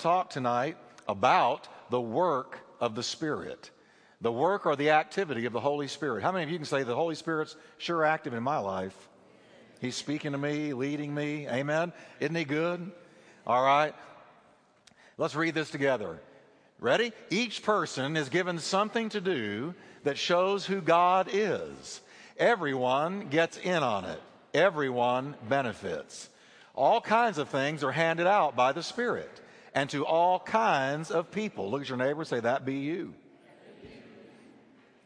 talk tonight about the work of the Spirit. The work or the activity of the Holy Spirit. How many of you can say the Holy Spirit's sure active in my life? He's speaking to me, leading me. Amen. Isn't he good? All right. Let's read this together. Ready? Each person is given something to do that shows who God is. Everyone gets in on it. Everyone benefits. All kinds of things are handed out by the Spirit and to all kinds of people. Look at your neighbor say, That be you.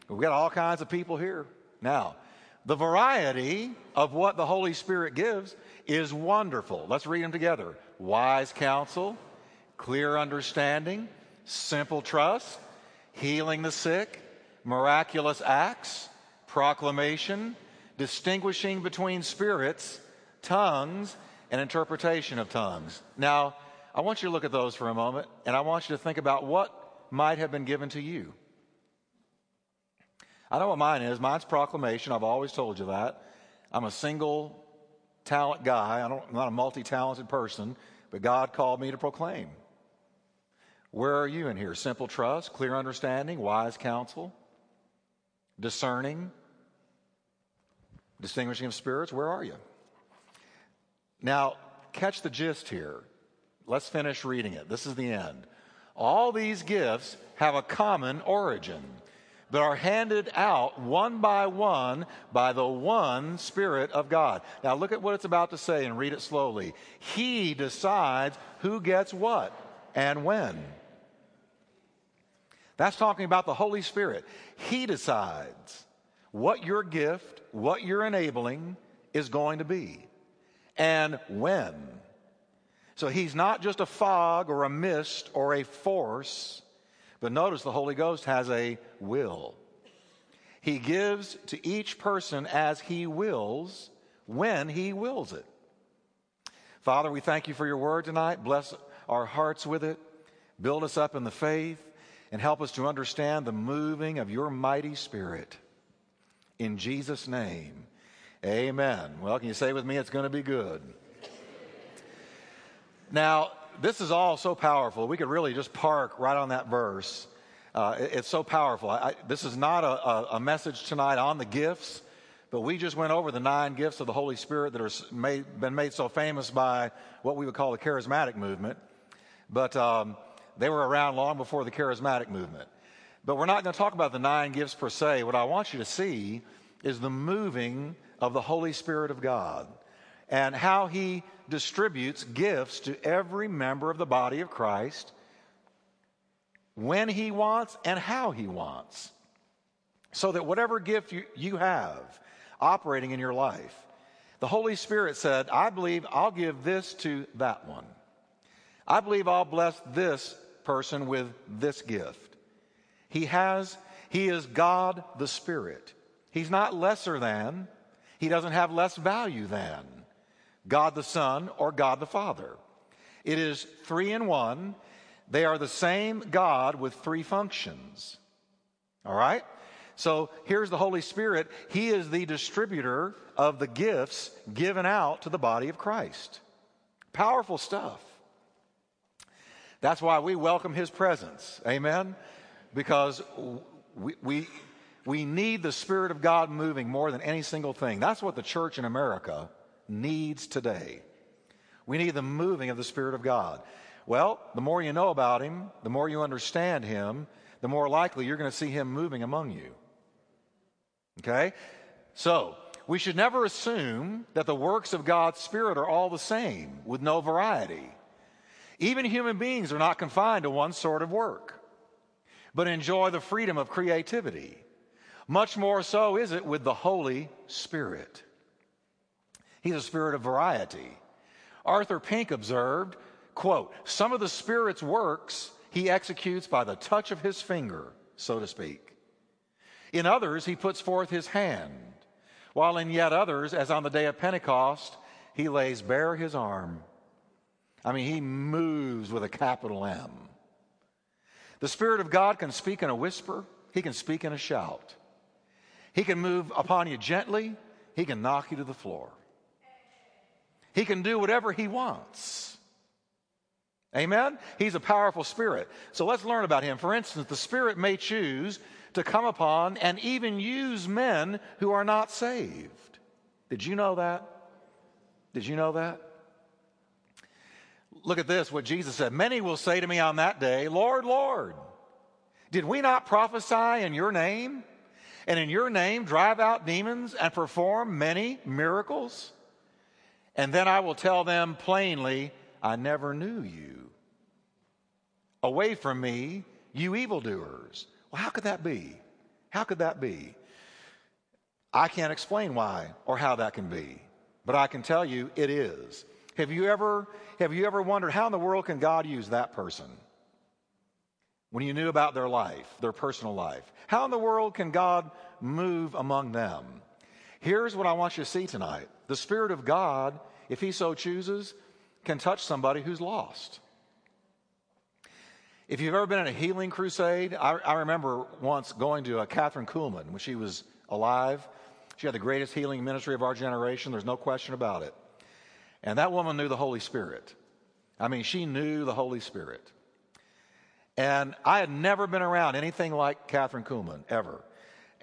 We've got all kinds of people here. Now, the variety of what the Holy Spirit gives is wonderful. Let's read them together wise counsel, clear understanding, simple trust, healing the sick, miraculous acts, proclamation, distinguishing between spirits, tongues, and interpretation of tongues. Now, I want you to look at those for a moment, and I want you to think about what might have been given to you. I know what mine is. Mine's proclamation. I've always told you that. I'm a single talent guy. I I'm not a multi talented person, but God called me to proclaim. Where are you in here? Simple trust, clear understanding, wise counsel, discerning, distinguishing of spirits. Where are you? Now, catch the gist here. Let's finish reading it. This is the end. All these gifts have a common origin, but are handed out one by one by the one Spirit of God. Now, look at what it's about to say and read it slowly. He decides who gets what and when. That's talking about the Holy Spirit. He decides what your gift, what you're enabling is going to be, and when. So he's not just a fog or a mist or a force, but notice the Holy Ghost has a will. He gives to each person as he wills when he wills it. Father, we thank you for your word tonight. Bless our hearts with it. Build us up in the faith and help us to understand the moving of your mighty spirit. In Jesus' name, amen. Well, can you say with me, it's going to be good? Now, this is all so powerful. We could really just park right on that verse. Uh, it, it's so powerful. I, this is not a, a, a, message tonight on the gifts, but we just went over the nine gifts of the Holy Spirit that are made, been made so famous by what we would call the charismatic movement. But um, they were around long before the charismatic movement. But we're not going to talk about the nine gifts per se. What I want you to see is the moving of the Holy Spirit of God and how he distributes gifts to every member of the body of Christ when he wants and how he wants. So that whatever gift you, you have operating in your life, the Holy Spirit said, I believe I'll give this to that one. I believe I'll bless this person with this gift. He has, he is God the Spirit. He's not lesser than, he doesn't have less value than. God the Son or God the Father. It is three in one. They are the same God with three functions. All right? So here's the Holy Spirit. He is the distributor of the gifts given out to the body of Christ. Powerful stuff. That's why we welcome his presence. Amen? Because we, we, we need the Spirit of God moving more than any single thing. That's what the church in America needs today. We need the moving of the Spirit of God. Well, the more you know about Him, the more you understand Him, the more likely you're going to see Him moving among you. Okay? So, we should never assume that the works of God's Spirit are all the same with no variety. Even human beings are not confined to one sort of work, but enjoy the freedom of creativity. Much more so is it with the Holy Spirit. He's a spirit of variety. Arthur Pink observed, quote, some of the Spirit's works he executes by the touch of his finger, so to speak. In others, he puts forth his hand, while in yet others, as on the day of Pentecost, he lays bare his arm. I mean, he moves with a capital M. The Spirit of God can speak in a whisper, he can speak in a shout. He can move upon you gently, he can knock you to the floor. He can do whatever he wants. Amen? He's a powerful spirit. So let's learn about him. For instance, the spirit may choose to come upon and even use men who are not saved. Did you know that? Did you know that? Look at this, what Jesus said. Many will say to me on that day, Lord, Lord, did we not prophesy in your name? And in your name drive out demons and perform many miracles? And then I will tell them plainly, I never knew you. Away from me, you evildoers. Well, how could that be? How could that be? I can't explain why or how that can be, but I can tell you it is. Have you ever, have you ever wondered how in the world can God use that person? When you knew about their life, their personal life. How in the world can God move among them? Here's what I want you to see tonight. The Spirit of God, if He so chooses, can touch somebody who's lost. If you've ever been in a healing crusade, I, I remember once going to uh, a Kathryn Kuhlman when she was alive. She had the greatest healing ministry of our generation. There's no question about it. And that woman knew the Holy Spirit. I mean, she knew the Holy Spirit. And I had never been around anything like Kathryn Kuhlman, ever.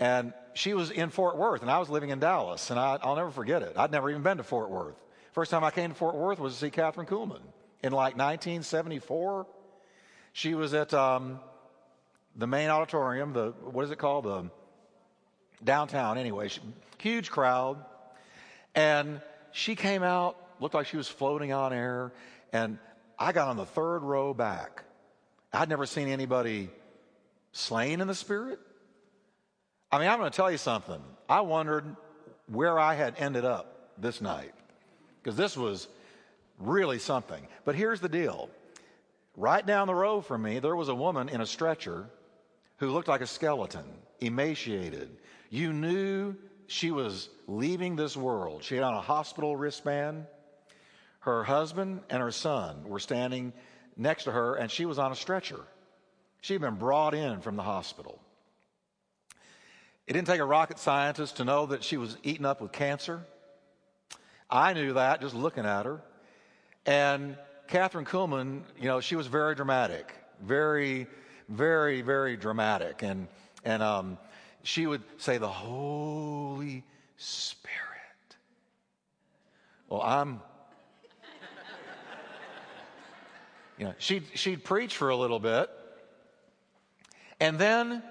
And she was in Fort Worth, and I was living in Dallas, and I, will never forget it. I'd never even been to Fort Worth. First time I came to Fort Worth was to see Kathryn Kuhlman in like 1974. She was at um, the main auditorium, the what is it called? The downtown, anyway. She, huge crowd, and she came out, looked like she was floating on air, and I got on the third row back. I'd never seen anybody slain in the spirit. I mean, I'm going to tell you something. I wondered where I had ended up this night because this was really something. But here's the deal right down the road from me, there was a woman in a stretcher who looked like a skeleton, emaciated. You knew she was leaving this world. She had on a hospital wristband. Her husband and her son were standing next to her, and she was on a stretcher. She had been brought in from the hospital. It didn't take a rocket scientist to know that she was eaten up with cancer. I knew that just looking at her. And Kathryn Kuhlman, you know, she was very dramatic, very, very, very dramatic. And, and um, she would say, The Holy Spirit. Well, I'm, you know, she'd, she'd preach for a little bit. And then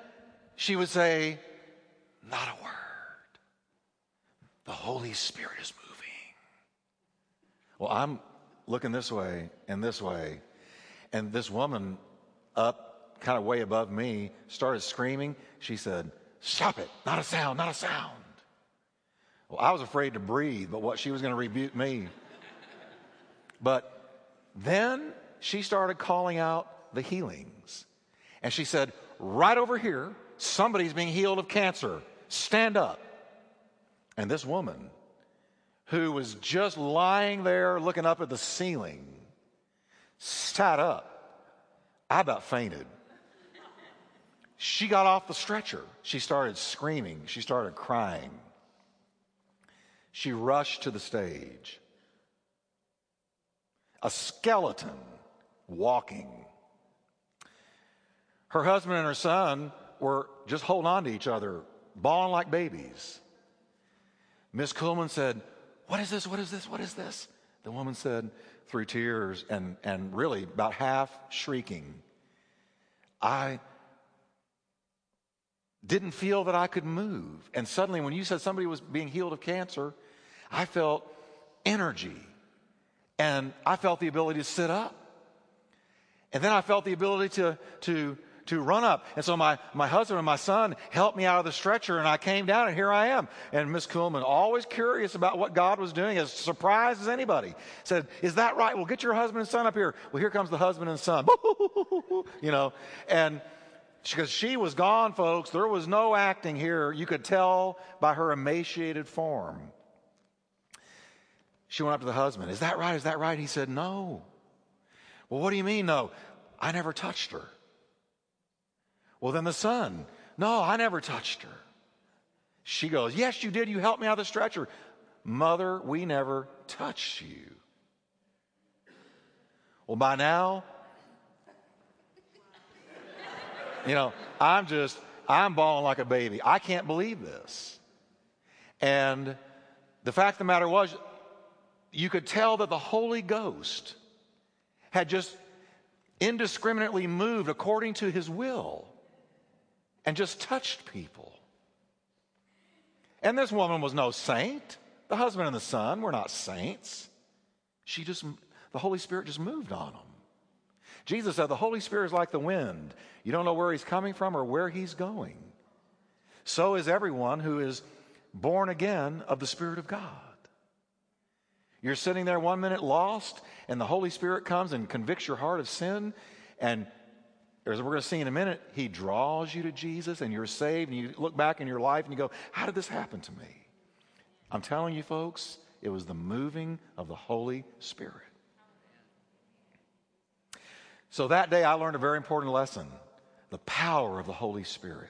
she would say, Not a word. The Holy Spirit is moving. well, I'm looking this way and this way. And this woman up, kind of way above me, started screaming. She said, Stop it, not a sound, not a sound. Well, I was afraid to breathe, but what she was going to rebuke me. But then she started calling out the healings. And she said, Right over here, somebody's being healed of cancer. Stand up. And this woman who was just lying there looking up at the ceiling, sat up. I about fainted. She got off the stretcher. She started screaming. She started crying. She rushed to the stage. A skeleton walking. Her husband and her son were just holding on to each other, bawling like babies. Miss Kuhlman said, what is this? What is this? What is this? The woman said through tears and, and really about half shrieking, I didn't feel that I could move. And suddenly, when you said somebody was being healed of cancer, I felt energy and I felt the ability to sit up. And then I felt the ability to, to to run up. And so my, my husband and my son helped me out of the stretcher and I came down and here I am. And Miss Kuhlman, always curious about what God was doing, as surprised as anybody, said, Is that right? Well, get your husband and son up here. Well, here comes the husband and son. you know, and because she was gone, folks. There was no acting here. You could tell by her emaciated form. She went up to the husband. Is that right? Is that right? He said, No. Well, what do you mean, no? I never touched her. Well, then the son, no, I never touched her. She goes, Yes, you did. You helped me out of the stretcher. Mother, we never touched you. Well, by now, you know, I'm just, I'm bawling like a baby. I can't believe this. And the fact of the matter was, you could tell that the Holy Ghost had just indiscriminately moved according to his will and just touched people. And this woman was no saint. The husband and the son were not saints. She just, the Holy Spirit just moved on them. Jesus said, The Holy Spirit is like the wind. You don't know where he's coming from or where he's going. So is everyone who is born again of the Spirit of God. You're sitting there one minute lost, and the Holy Spirit comes and convicts your heart of sin. And as we're going to see in a minute, He draws you to Jesus, and you're saved. And you look back in your life and you go, How did this happen to me? I'm telling you, folks, it was the moving of the Holy Spirit. So that day, I learned a very important lesson the power of the Holy Spirit.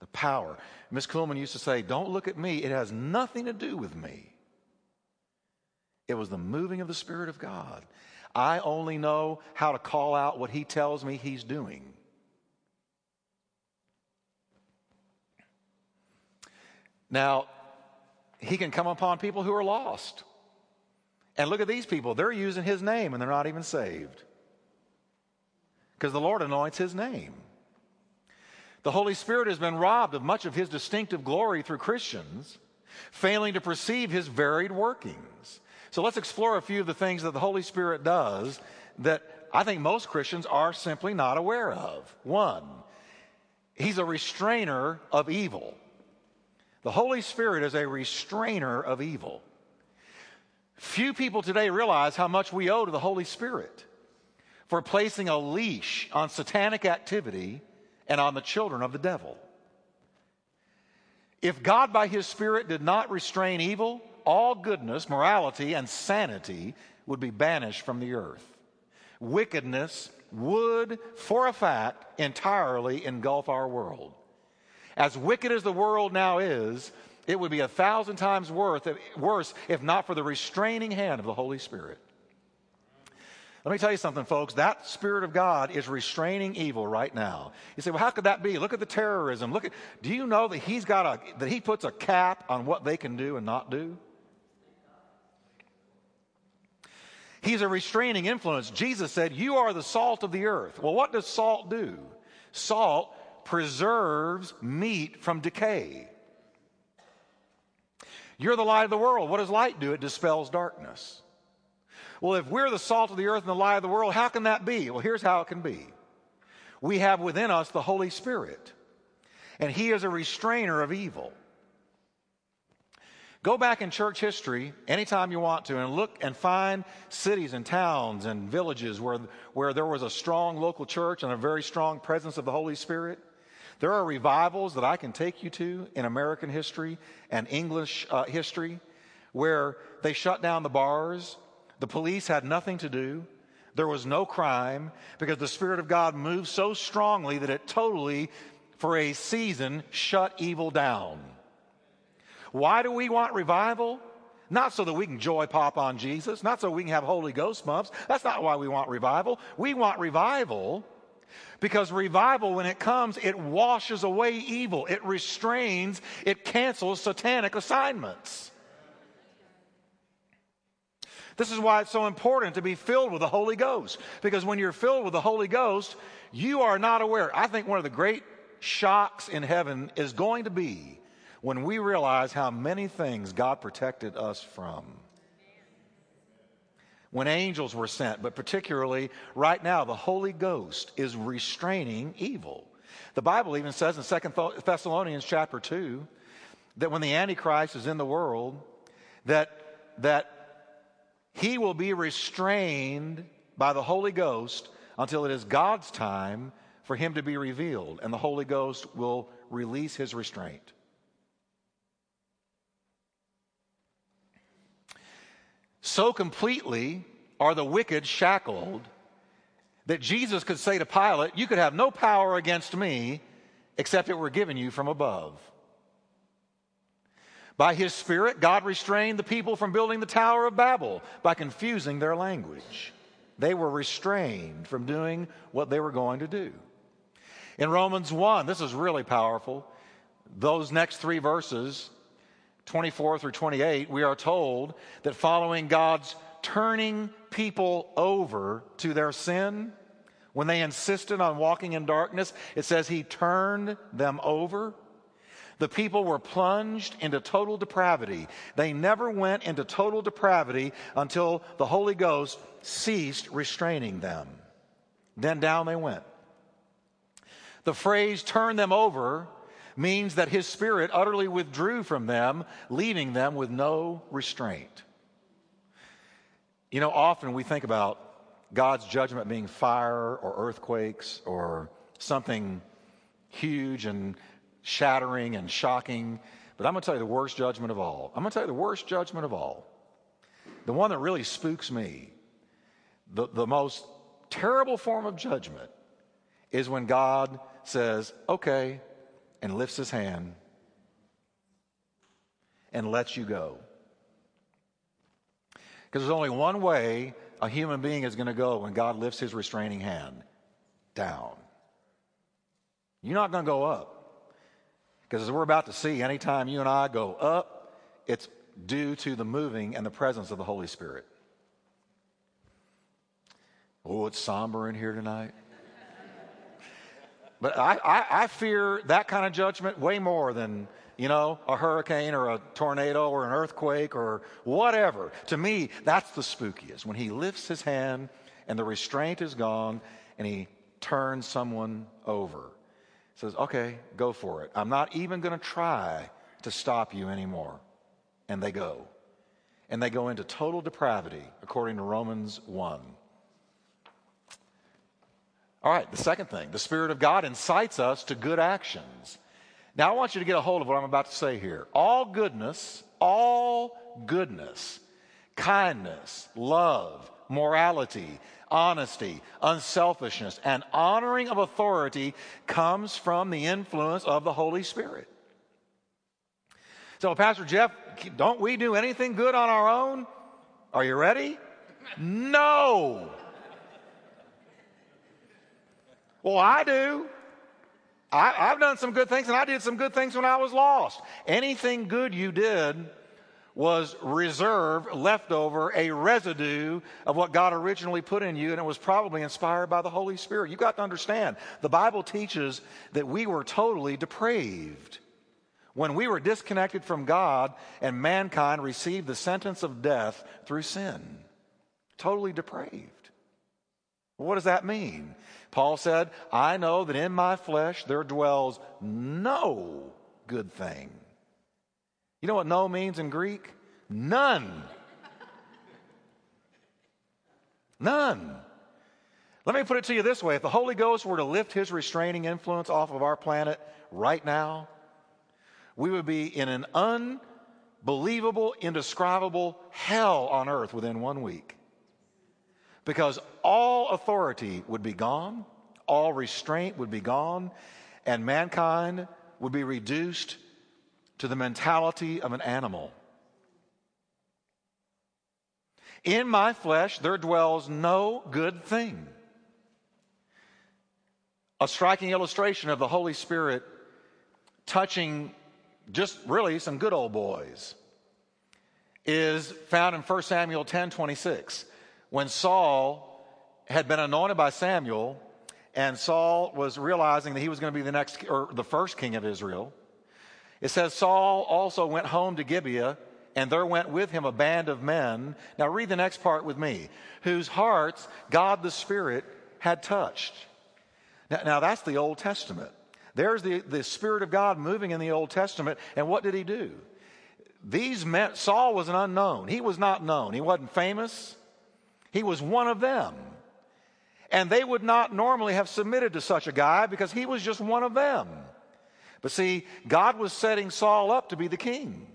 The power. Miss Kuhlman used to say, Don't look at me, it has nothing to do with me. It was the moving of the Spirit of God. I only know how to call out what He tells me He's doing. Now, He can come upon people who are lost. And look at these people. They're using His name and they're not even saved because the Lord anoints his name. The Holy Spirit has been robbed of much of his distinctive glory through Christians, failing to perceive his varied workings. So let's explore a few of the things that the Holy Spirit does that I think most Christians are simply not aware of. One, he's a restrainer of evil. The Holy Spirit is a restrainer of evil. Few people today realize how much we owe to the Holy Spirit for placing a leash on satanic activity and on the children of the devil. If God, by his Spirit, did not restrain evil, all goodness, morality, and sanity would be banished from the earth. Wickedness would, for a fact, entirely engulf our world. As wicked as the world now is, it would be a thousand times worth, worse if not for the restraining hand of the Holy Spirit. Let me tell you something, folks. That Spirit of God is restraining evil right now. You say, well, how could that be? Look at the terrorism. Look at, do you know that He's got a, that He puts a cap on what they can do and not do? He's a restraining influence. Jesus said, You are the salt of the earth. Well, what does salt do? Salt preserves meat from decay. You're the light of the world. What does light do? It dispels darkness. Well, if we're the salt of the earth and the light of the world, how can that be? Well, here's how it can be we have within us the Holy Spirit, and He is a restrainer of evil. Go back in church history anytime you want to and look and find cities and towns and villages where, where there was a strong local church and a very strong presence of the Holy Spirit. There are revivals that I can take you to in American history and English uh, history where they shut down the bars the police had nothing to do. There was no crime because the Spirit of God moved so strongly that it totally, for a season, shut evil down. Why do we want revival? Not so that we can joy pop on Jesus, not so we can have Holy Ghost bumps. That's not why we want revival. We want revival because revival, when it comes, it washes away evil, it restrains, it cancels satanic assignments. This is why it's so important to be filled with the Holy Ghost. Because when you're filled with the Holy Ghost, you are not aware. I think one of the great shocks in heaven is going to be when we realize how many things God protected us from. When angels were sent, but particularly right now, the Holy Ghost is restraining evil. The Bible even says in Second Thessalonians chapter 2 that when the Antichrist is in the world, that, that he will be restrained by the Holy Ghost until it is God's time for him to be revealed, and the Holy Ghost will release his restraint. So completely are the wicked shackled that Jesus could say to Pilate, You could have no power against me except it were given you from above. By his Spirit, God restrained the people from building the Tower of Babel by confusing their language. They were restrained from doing what they were going to do. In Romans 1, this is really powerful. Those next three verses, 24 through 28, we are told that following God's turning people over to their sin, when they insisted on walking in darkness, it says he turned them over. The people were plunged into total depravity. They never went into total depravity until the Holy Ghost ceased restraining them. Then down they went. The phrase turn them over means that his spirit utterly withdrew from them, leaving them with no restraint. You know, often we think about God's judgment being fire or earthquakes or something huge and shattering and shocking. But I'm going to tell you the worst judgment of all. I'm going to tell you the worst judgment of all. The one that really spooks me. The, the most terrible form of judgment is when God says, okay, and lifts his hand and lets you go. Because there's only one way a human being is going to go when God lifts his restraining hand down. You're not going to go up. Because as we're about to see, anytime you and I go up, it's due to the moving and the presence of the Holy Spirit. Oh, it's somber in here tonight. But I, I, I, fear that kind of judgment way more than, you know, a hurricane or a tornado or an earthquake or whatever. To me, that's the spookiest. When he lifts his hand and the restraint is gone and he turns someone over. Says, okay, go for it. I'm not even going to try to stop you anymore. And they go. And they go into total depravity, according to Romans 1. All right, the second thing the Spirit of God incites us to good actions. Now, I want you to get a hold of what I'm about to say here. All goodness, all goodness, kindness, love, morality, honesty, unselfishness, and honoring of authority comes from the influence of the Holy Spirit. So, Pastor Jeff, don't we do anything good on our own? Are you ready? No. Well, I do. I, have done some good things, and I did some good things when I was lost. Anything good you did was reserved, leftover, a residue of what God originally put in you, and it was probably inspired by the Holy Spirit. You've got to understand, the Bible teaches that we were totally depraved. When we were disconnected from God and mankind received the sentence of death through sin. Totally depraved. What does that mean? Paul said, I know that in my flesh there dwells no good thing. You know what no means in Greek? None. None. Let me put it to you this way if the Holy Ghost were to lift his restraining influence off of our planet right now, we would be in an unbelievable, indescribable hell on earth within one week because all authority would be gone, all restraint would be gone, and mankind would be reduced to the mentality of an animal. In my flesh there dwells no good thing. A striking illustration of the Holy Spirit touching just really some good old boys is found in 1 Samuel 10 26 when Saul had been anointed by Samuel, and Saul was realizing that he was going to be the next or the first king of Israel. It says Saul also went home to Gibeah, and there went with him a band of men. Now read the next part with me, whose hearts God the Spirit had touched. Now, now that's the Old Testament. There's the, the Spirit of God moving in the Old Testament, and what did he do? These men, Saul was an unknown. He was not known. He wasn't famous. He was one of them. And they would not normally have submitted to such a guy because he was just one of them. But see, God was setting Saul up to be the king.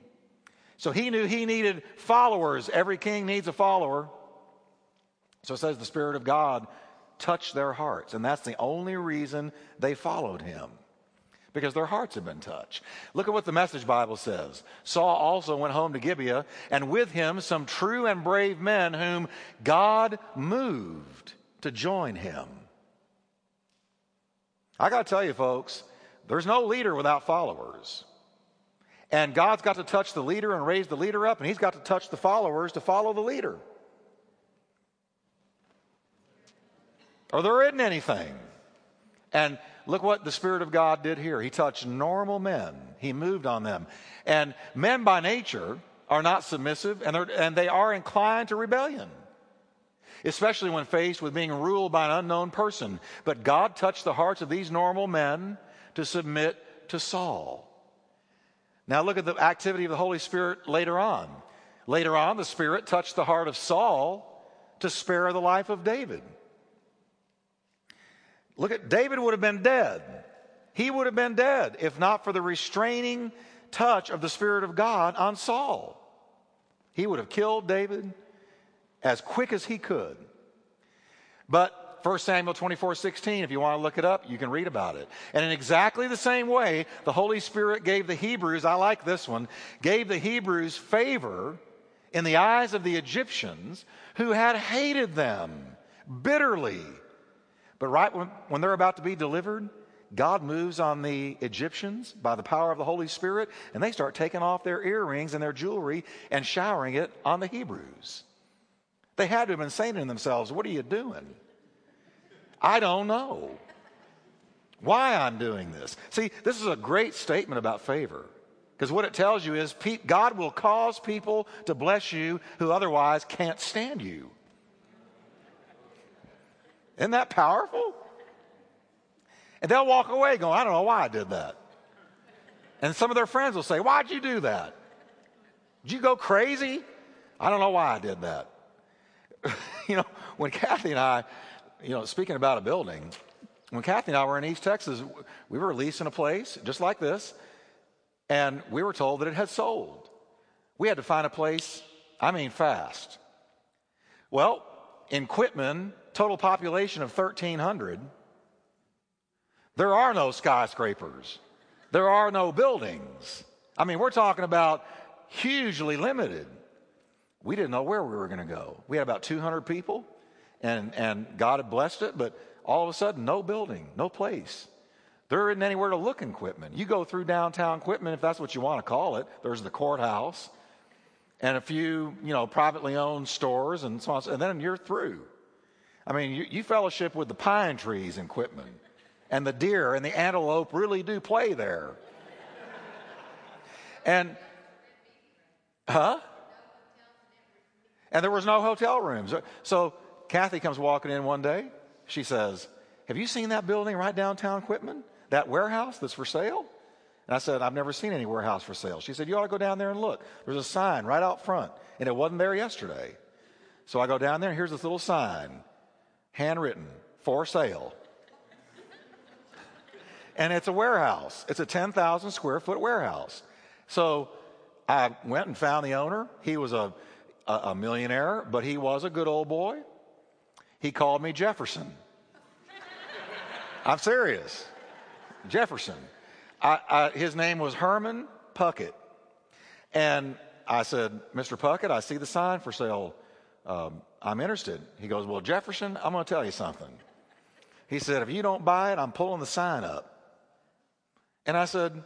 So he knew he needed followers. Every king needs a follower. So it says the Spirit of God touched their hearts. And that's the only reason they followed him because their hearts have been touched. Look at what the Message Bible says. Saul also went home to Gibeah, and with him some true and brave men whom God moved to join him. I got to tell you, folks, there's no leader without followers. And God's got to touch the leader and raise the leader up, and He's got to touch the followers to follow the leader. Or there isn't anything. And look what the Spirit of God did here. He touched normal men, He moved on them. And men by nature are not submissive, and, and they are inclined to rebellion especially when faced with being ruled by an unknown person. But God touched the hearts of these normal men to submit to Saul. Now look at the activity of the Holy Spirit later on. Later on, the Spirit touched the heart of Saul to spare the life of David. Look at David would have been dead. He would have been dead if not for the restraining touch of the Spirit of God on Saul. He would have killed David as quick as he could. But 1 Samuel 24, 16, if you want to look it up, you can read about it. And in exactly the same way, the Holy Spirit gave the Hebrews, I like this one, gave the Hebrews favor in the eyes of the Egyptians who had hated them bitterly. But right when, when they're about to be delivered, God moves on the Egyptians by the power of the Holy Spirit, and they start taking off their earrings and their jewelry and showering it on the Hebrews. They had to have been saying to themselves, What are you doing? I don't know why I'm doing this. See, this is a great statement about favor. Because what it tells you is God will cause people to bless you who otherwise can't stand you. Isn't that powerful? And they'll walk away going, I don't know why I did that. And some of their friends will say, Why'd you do that? Did you go crazy? I don't know why I did that. you know, when Kathy and I you know, speaking about a building, when Kathy and I were in East Texas, we were leasing a place just like this, and we were told that it had sold. We had to find a place, I mean, fast. Well, in Quitman, total population of 1,300, there are no skyscrapers, there are no buildings. I mean, we're talking about hugely limited. We didn't know where we were going to go. We had about 200 people and, and God had blessed it, but all of a sudden, no building, no place. There isn't anywhere to look in Quitman. You go through downtown Quitman, if that's what you want to call it. There's the courthouse and a few, you know, privately owned stores and so on, and then you're through. I mean, you, you fellowship with the pine trees in Quitman, and the deer and the antelope really do play there. and, huh? And there was no hotel rooms. So Kathy comes walking in one day. She says, Have you seen that building right downtown Quitman? That warehouse that's for sale? And I said, I've never seen any warehouse for sale. She said, You ought to go down there and look. There's a sign right out front, and it wasn't there yesterday. So I go down there, and here's this little sign, handwritten, for sale. and it's a warehouse. It's a 10,000 square foot warehouse. So I went and found the owner. He was a, a, a millionaire, but he was a good old boy. He called me Jefferson. I'm serious. Jefferson. I, I, his name was Herman Puckett. And I said, Mr. Puckett, I see the sign for sale. Um, I'm interested. He goes, Well, Jefferson, I'm going to tell you something. He said, If you don't buy it, I'm pulling the sign up. And I said,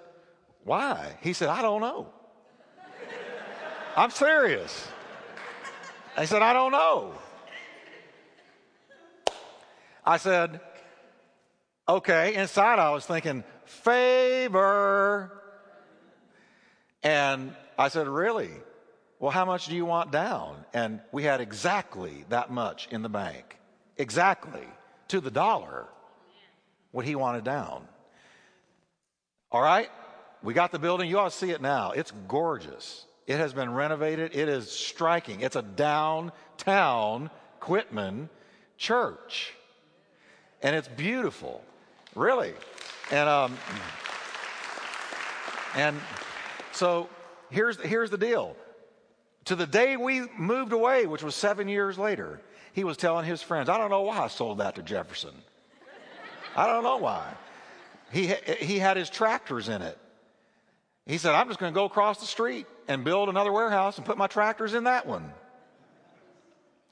Why? He said, I don't know. I'm serious. I said, I don't know. I said, okay. Inside, I was thinking, favor. And I said, really? Well, how much do you want down? And we had exactly that much in the bank. Exactly. To the dollar. What he wanted down. All right? We got the building. You to see it now. It's gorgeous. It has been renovated. It is striking. It's a downtown Quitman church and it's beautiful, really. And um, and so here's here's the deal. To the day we moved away, which was seven years later, he was telling his friends, "I don't know why I sold that to Jefferson. I don't know why." He he had his tractors in it. He said, "I'm just going to go across the street and build another warehouse and put my tractors in that one."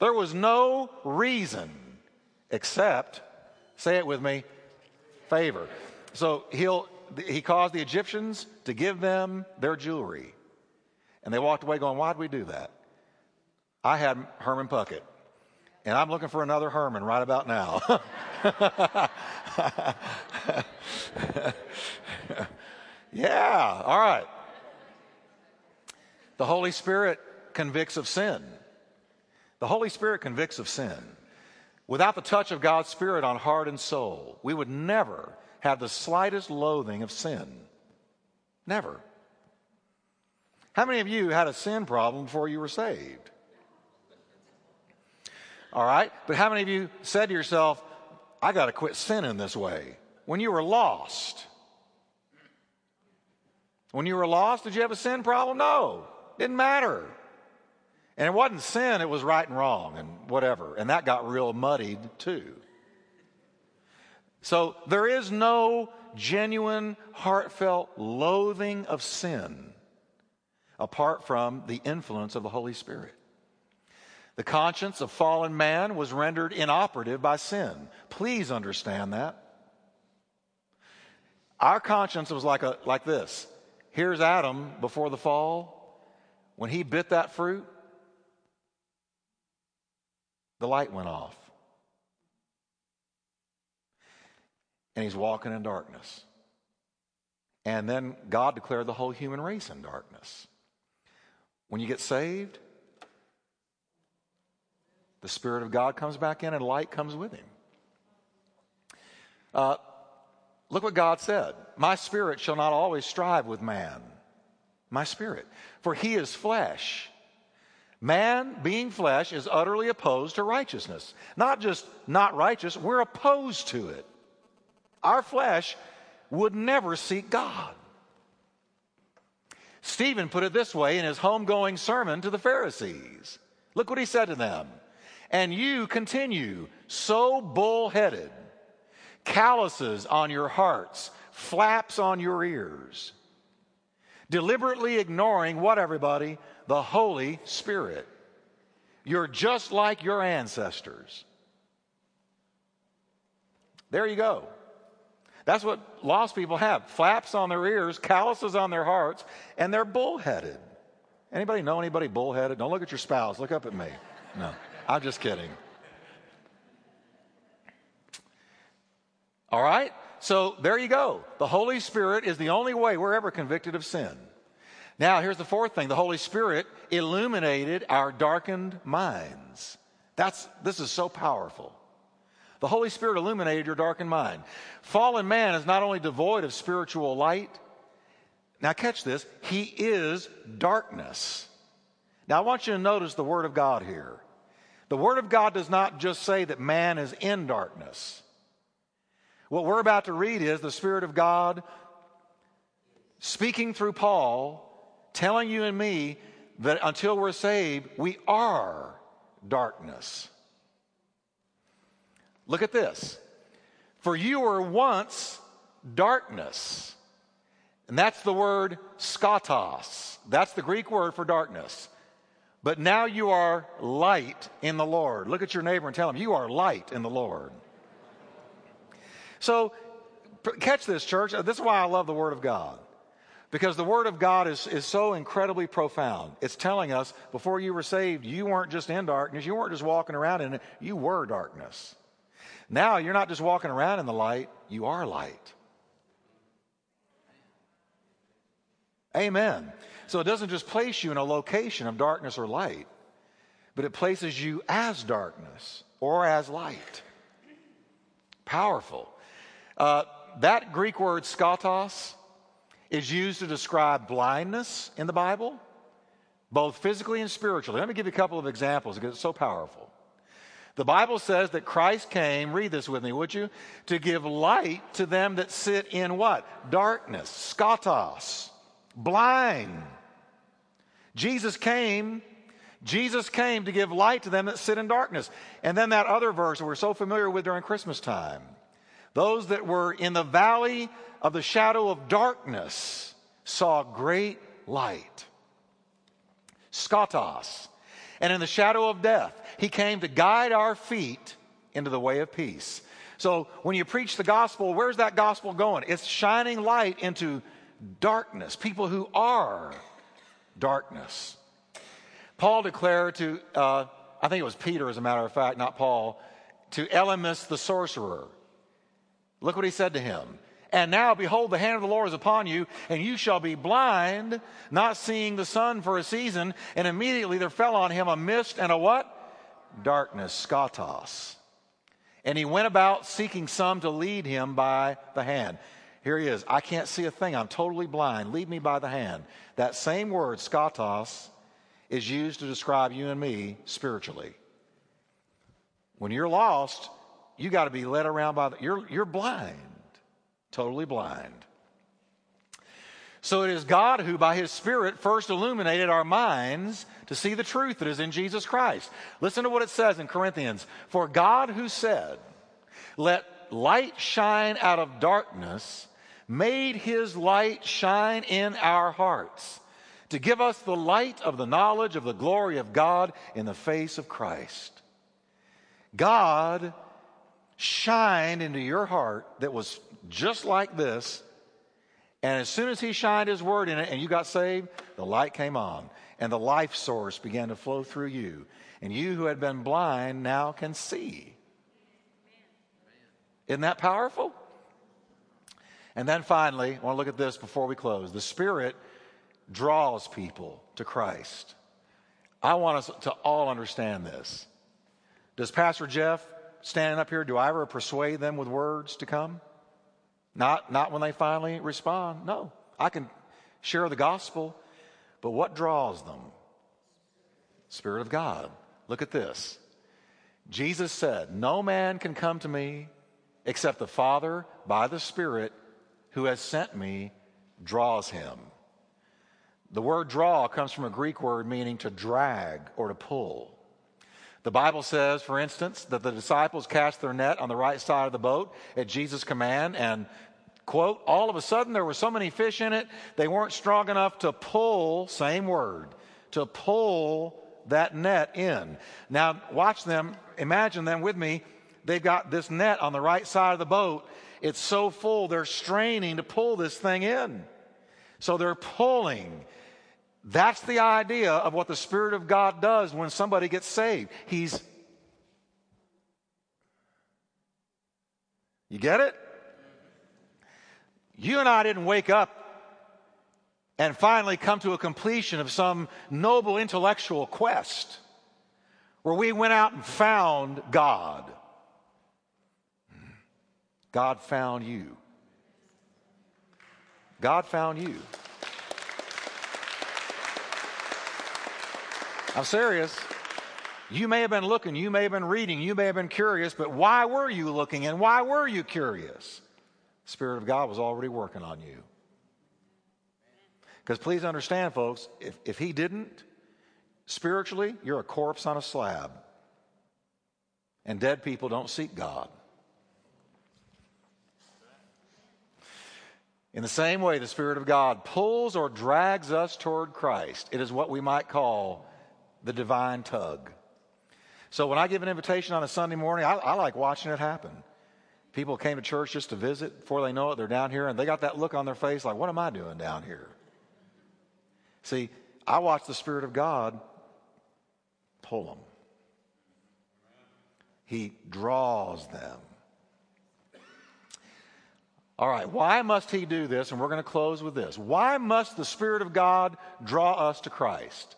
There was no reason except Say it with me Favor. So he'll, he caused the Egyptians to give them their jewelry. And they walked away going, Why'd we do that? I had Herman Puckett. And I'm looking for another Herman right about now. yeah, all right. The Holy Spirit convicts of sin. The Holy Spirit convicts of sin. Without the touch of God's Spirit on heart and soul, we would never have the slightest loathing of sin. Never. How many of you had a sin problem before you were saved? All right? But how many of you said to yourself, I got to quit sinning this way? When you were lost. When you were lost, did you have a sin problem? No. Didn't matter. And it wasn't sin, it was right and wrong and whatever. And that got real muddied too. So there is no genuine, heartfelt loathing of sin apart from the influence of the Holy Spirit. The conscience of fallen man was rendered inoperative by sin. Please understand that. Our conscience was like, a, like this. Here's Adam before the fall. When he bit that fruit, the light went off. And he's walking in darkness. And then God declared the whole human race in darkness. When you get saved, the Spirit of God comes back in and light comes with him. Uh, look what God said My spirit shall not always strive with man. My spirit. For he is flesh. Man, being flesh, is utterly opposed to righteousness. Not just not righteous, we're opposed to it. Our flesh would never seek God. Stephen put it this way in his homegoing sermon to the Pharisees. Look what he said to them and you continue so bullheaded, calluses on your hearts, flaps on your ears, deliberately ignoring what, everybody? The Holy Spirit. You're just like your ancestors. There you go. That's what lost people have flaps on their ears, calluses on their hearts, and they're bullheaded. Anybody know anybody bullheaded? Don't look at your spouse, look up at me. No. I'm just kidding. All right? So there you go. The Holy Spirit is the only way we're ever convicted of sin. Now, here's the fourth thing the Holy Spirit illuminated our darkened minds. That's, this is so powerful. The Holy Spirit illuminated your darkened mind. Fallen man is not only devoid of spiritual light, now catch this, he is darkness. Now, I want you to notice the Word of God here. The Word of God does not just say that man is in darkness. What we're about to read is the Spirit of God speaking through Paul, telling you and me that until we're saved, we are darkness. Look at this. For you were once darkness. And that's the word skotos. That's the Greek word for darkness. But now you are light in the Lord. Look at your neighbor and tell him, You are light in the Lord. So, catch this, church. Uh, this is why I love the Word of God. Because the Word of God is, is so incredibly profound. It's telling us before you were saved, you weren't just in darkness, you weren't just walking around in it, you were darkness. Now you're not just walking around in the light, you are light. Amen. So it doesn't just place you in a location of darkness or light, but it places you as darkness or as light. Powerful. Uh, that Greek word skotos is used to describe blindness in the Bible, both physically and spiritually. Let me give you a couple of examples because it's so powerful. The Bible says that Christ came, read this with me, would you? To give light to them that sit in what? Darkness, skotos, blind. Jesus came, Jesus came to give light to them that sit in darkness. And then that other verse that we're so familiar with during Christmas time. Those that were in the valley of the shadow of darkness saw great light. Skotos. And in the shadow of death, he came to guide our feet into the way of peace. So when you preach the gospel, where's that gospel going? It's shining light into darkness, people who are darkness. Paul declared to, uh, I think it was Peter, as a matter of fact, not Paul, to Elymas the sorcerer. Look what he said to him. And now, behold, the hand of the Lord is upon you, and you shall be blind, not seeing the sun for a season. And immediately there fell on him a mist and a what? Darkness, skotos. And he went about seeking some to lead him by the hand. Here he is. I can't see a thing. I'm totally blind. Lead me by the hand. That same word, skotos, is used to describe you and me spiritually. When you're lost, you got to be led around by the, you're, you're blind, totally blind. So it is God who, by his Spirit, first illuminated our minds to see the truth that is in Jesus Christ. Listen to what it says in Corinthians For God who said, Let light shine out of darkness, made his light shine in our hearts to give us the light of the knowledge of the glory of God in the face of Christ. God shined into your heart that was just like this. And as soon as he shined his word in it and you got saved, the light came on and the life source began to flow through you. And you who had been blind now can see. Isn't that powerful? And then finally, I want to look at this before we close. The Spirit draws people to Christ. I want us to all understand this. Does Pastor Jeff standing up here, do I ever persuade them with words to come? Not, not when they finally respond. No. I can share the gospel, but what draws them? Spirit of God. Look at this. Jesus said, No man can come to me except the Father, by the Spirit, who has sent me, draws him. The word draw comes from a Greek word meaning to drag or to pull. The Bible says, for instance, that the disciples cast their net on the right side of the boat at Jesus' command, and, quote, all of a sudden there were so many fish in it, they weren't strong enough to pull, same word, to pull that net in. Now, watch them, imagine them with me. They've got this net on the right side of the boat. It's so full, they're straining to pull this thing in. So they're pulling. That's the idea of what the Spirit of God does when somebody gets saved. He's. You get it? You and I didn't wake up and finally come to a completion of some noble intellectual quest where we went out and found God. God found you. God found you. I'm serious. You may have been looking, you may have been reading, you may have been curious, but why were you looking and why were you curious? Spirit of God was already working on you. Because please understand, folks, if, if He didn't, spiritually, you're a corpse on a slab. And dead people don't seek God. In the same way, the Spirit of God pulls or drags us toward Christ. It is what we might call the divine tug. So when I give an invitation on a Sunday morning, I, I, like watching it happen. People came to church just to visit. Before they know it, they're down here and they got that look on their face like, what am I doing down here? See, I watch the Spirit of God pull them, He draws them. All right, why must He do this? And we're going to close with this. Why must the Spirit of God draw us to Christ?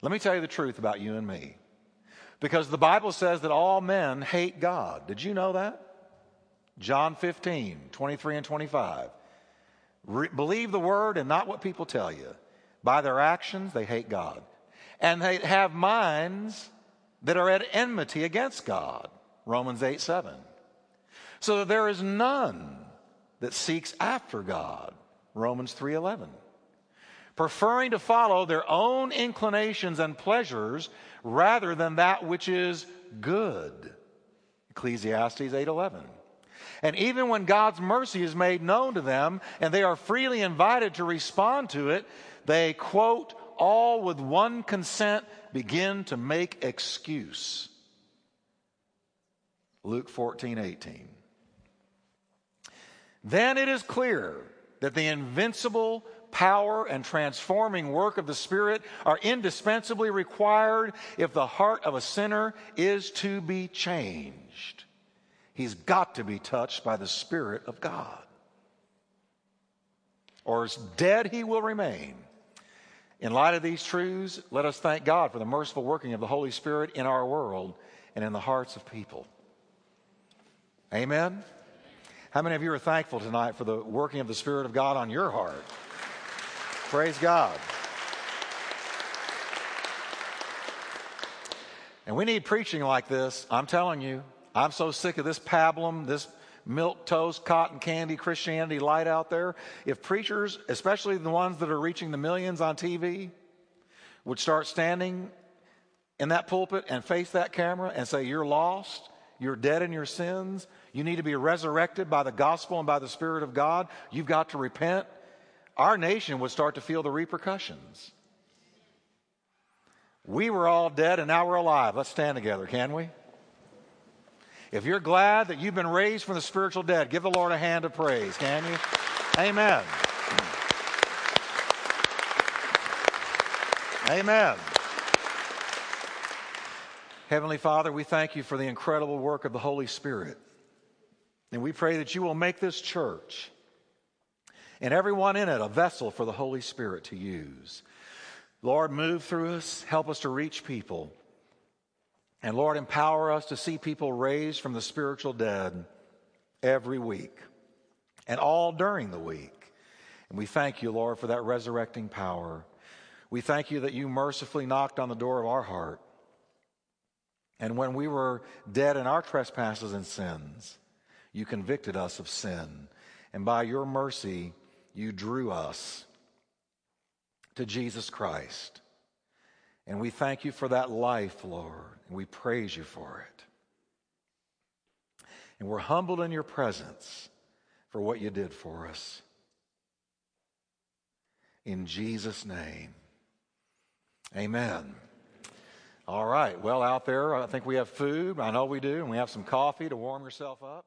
Let me tell you the truth about you and me. Because the Bible says that all men hate God. Did you know that? John 15, 23 and 25. Re- believe the word and not what people tell you. By their actions, they hate God. And they have minds that are at enmity against God. Romans 8, 7. So that there is none that seeks after God. Romans 3, 11 preferring to follow their own inclinations and pleasures rather than that which is good. Ecclesiastes 8:11. And even when God's mercy is made known to them and they are freely invited to respond to it, they quote all with one consent begin to make excuse. Luke 14, 18. then it is clear that the invincible power and transforming work of the Spirit are indispensably required if the heart of a sinner is to be changed. He's got to be touched by the Spirit of God. Or as dead he will remain. In light of these truths, let us thank God for the merciful working of the Holy Spirit in our world and in the hearts of people. Amen. How many of you are thankful tonight for the working of the Spirit of God on your heart? Praise God. And we need preaching like this. I'm telling you, I'm so sick of this pablum, this milk toast, cotton candy Christianity light out there. If preachers, especially the ones that are reaching the millions on TV, would start standing in that pulpit and face that camera and say, You're lost, you're dead in your sins, you need to be resurrected by the gospel and by the Spirit of God, you've got to repent, our nation would start to feel the repercussions. We were all dead and now we're alive. Let's stand together, can we? If you're glad that you've been raised from the spiritual dead, give the Lord a hand of praise, can you? Amen. Amen. Heavenly Father, we thank you for the incredible work of the Holy Spirit. And we pray that you will make this church and everyone in it a vessel for the Holy Spirit to use. Lord, move through us, help us to reach people. And Lord, empower us to see people raised from the spiritual dead every week and all during the week. And we thank you, Lord, for that resurrecting power. We thank you that you mercifully knocked on the door of our heart. And when we were dead in our trespasses and sins, you convicted us of sin. And by your mercy, you drew us to Jesus Christ. And we thank you for that life, Lord. We praise you for it. And we're humbled in your presence for what you did for us. In Jesus' name, amen. All right. Well, out there, I think we have food. I know we do. And we have some coffee to warm yourself up.